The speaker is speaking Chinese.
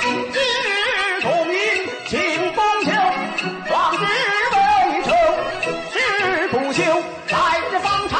今日同饮庆功酒壮志未酬誓不休来日方长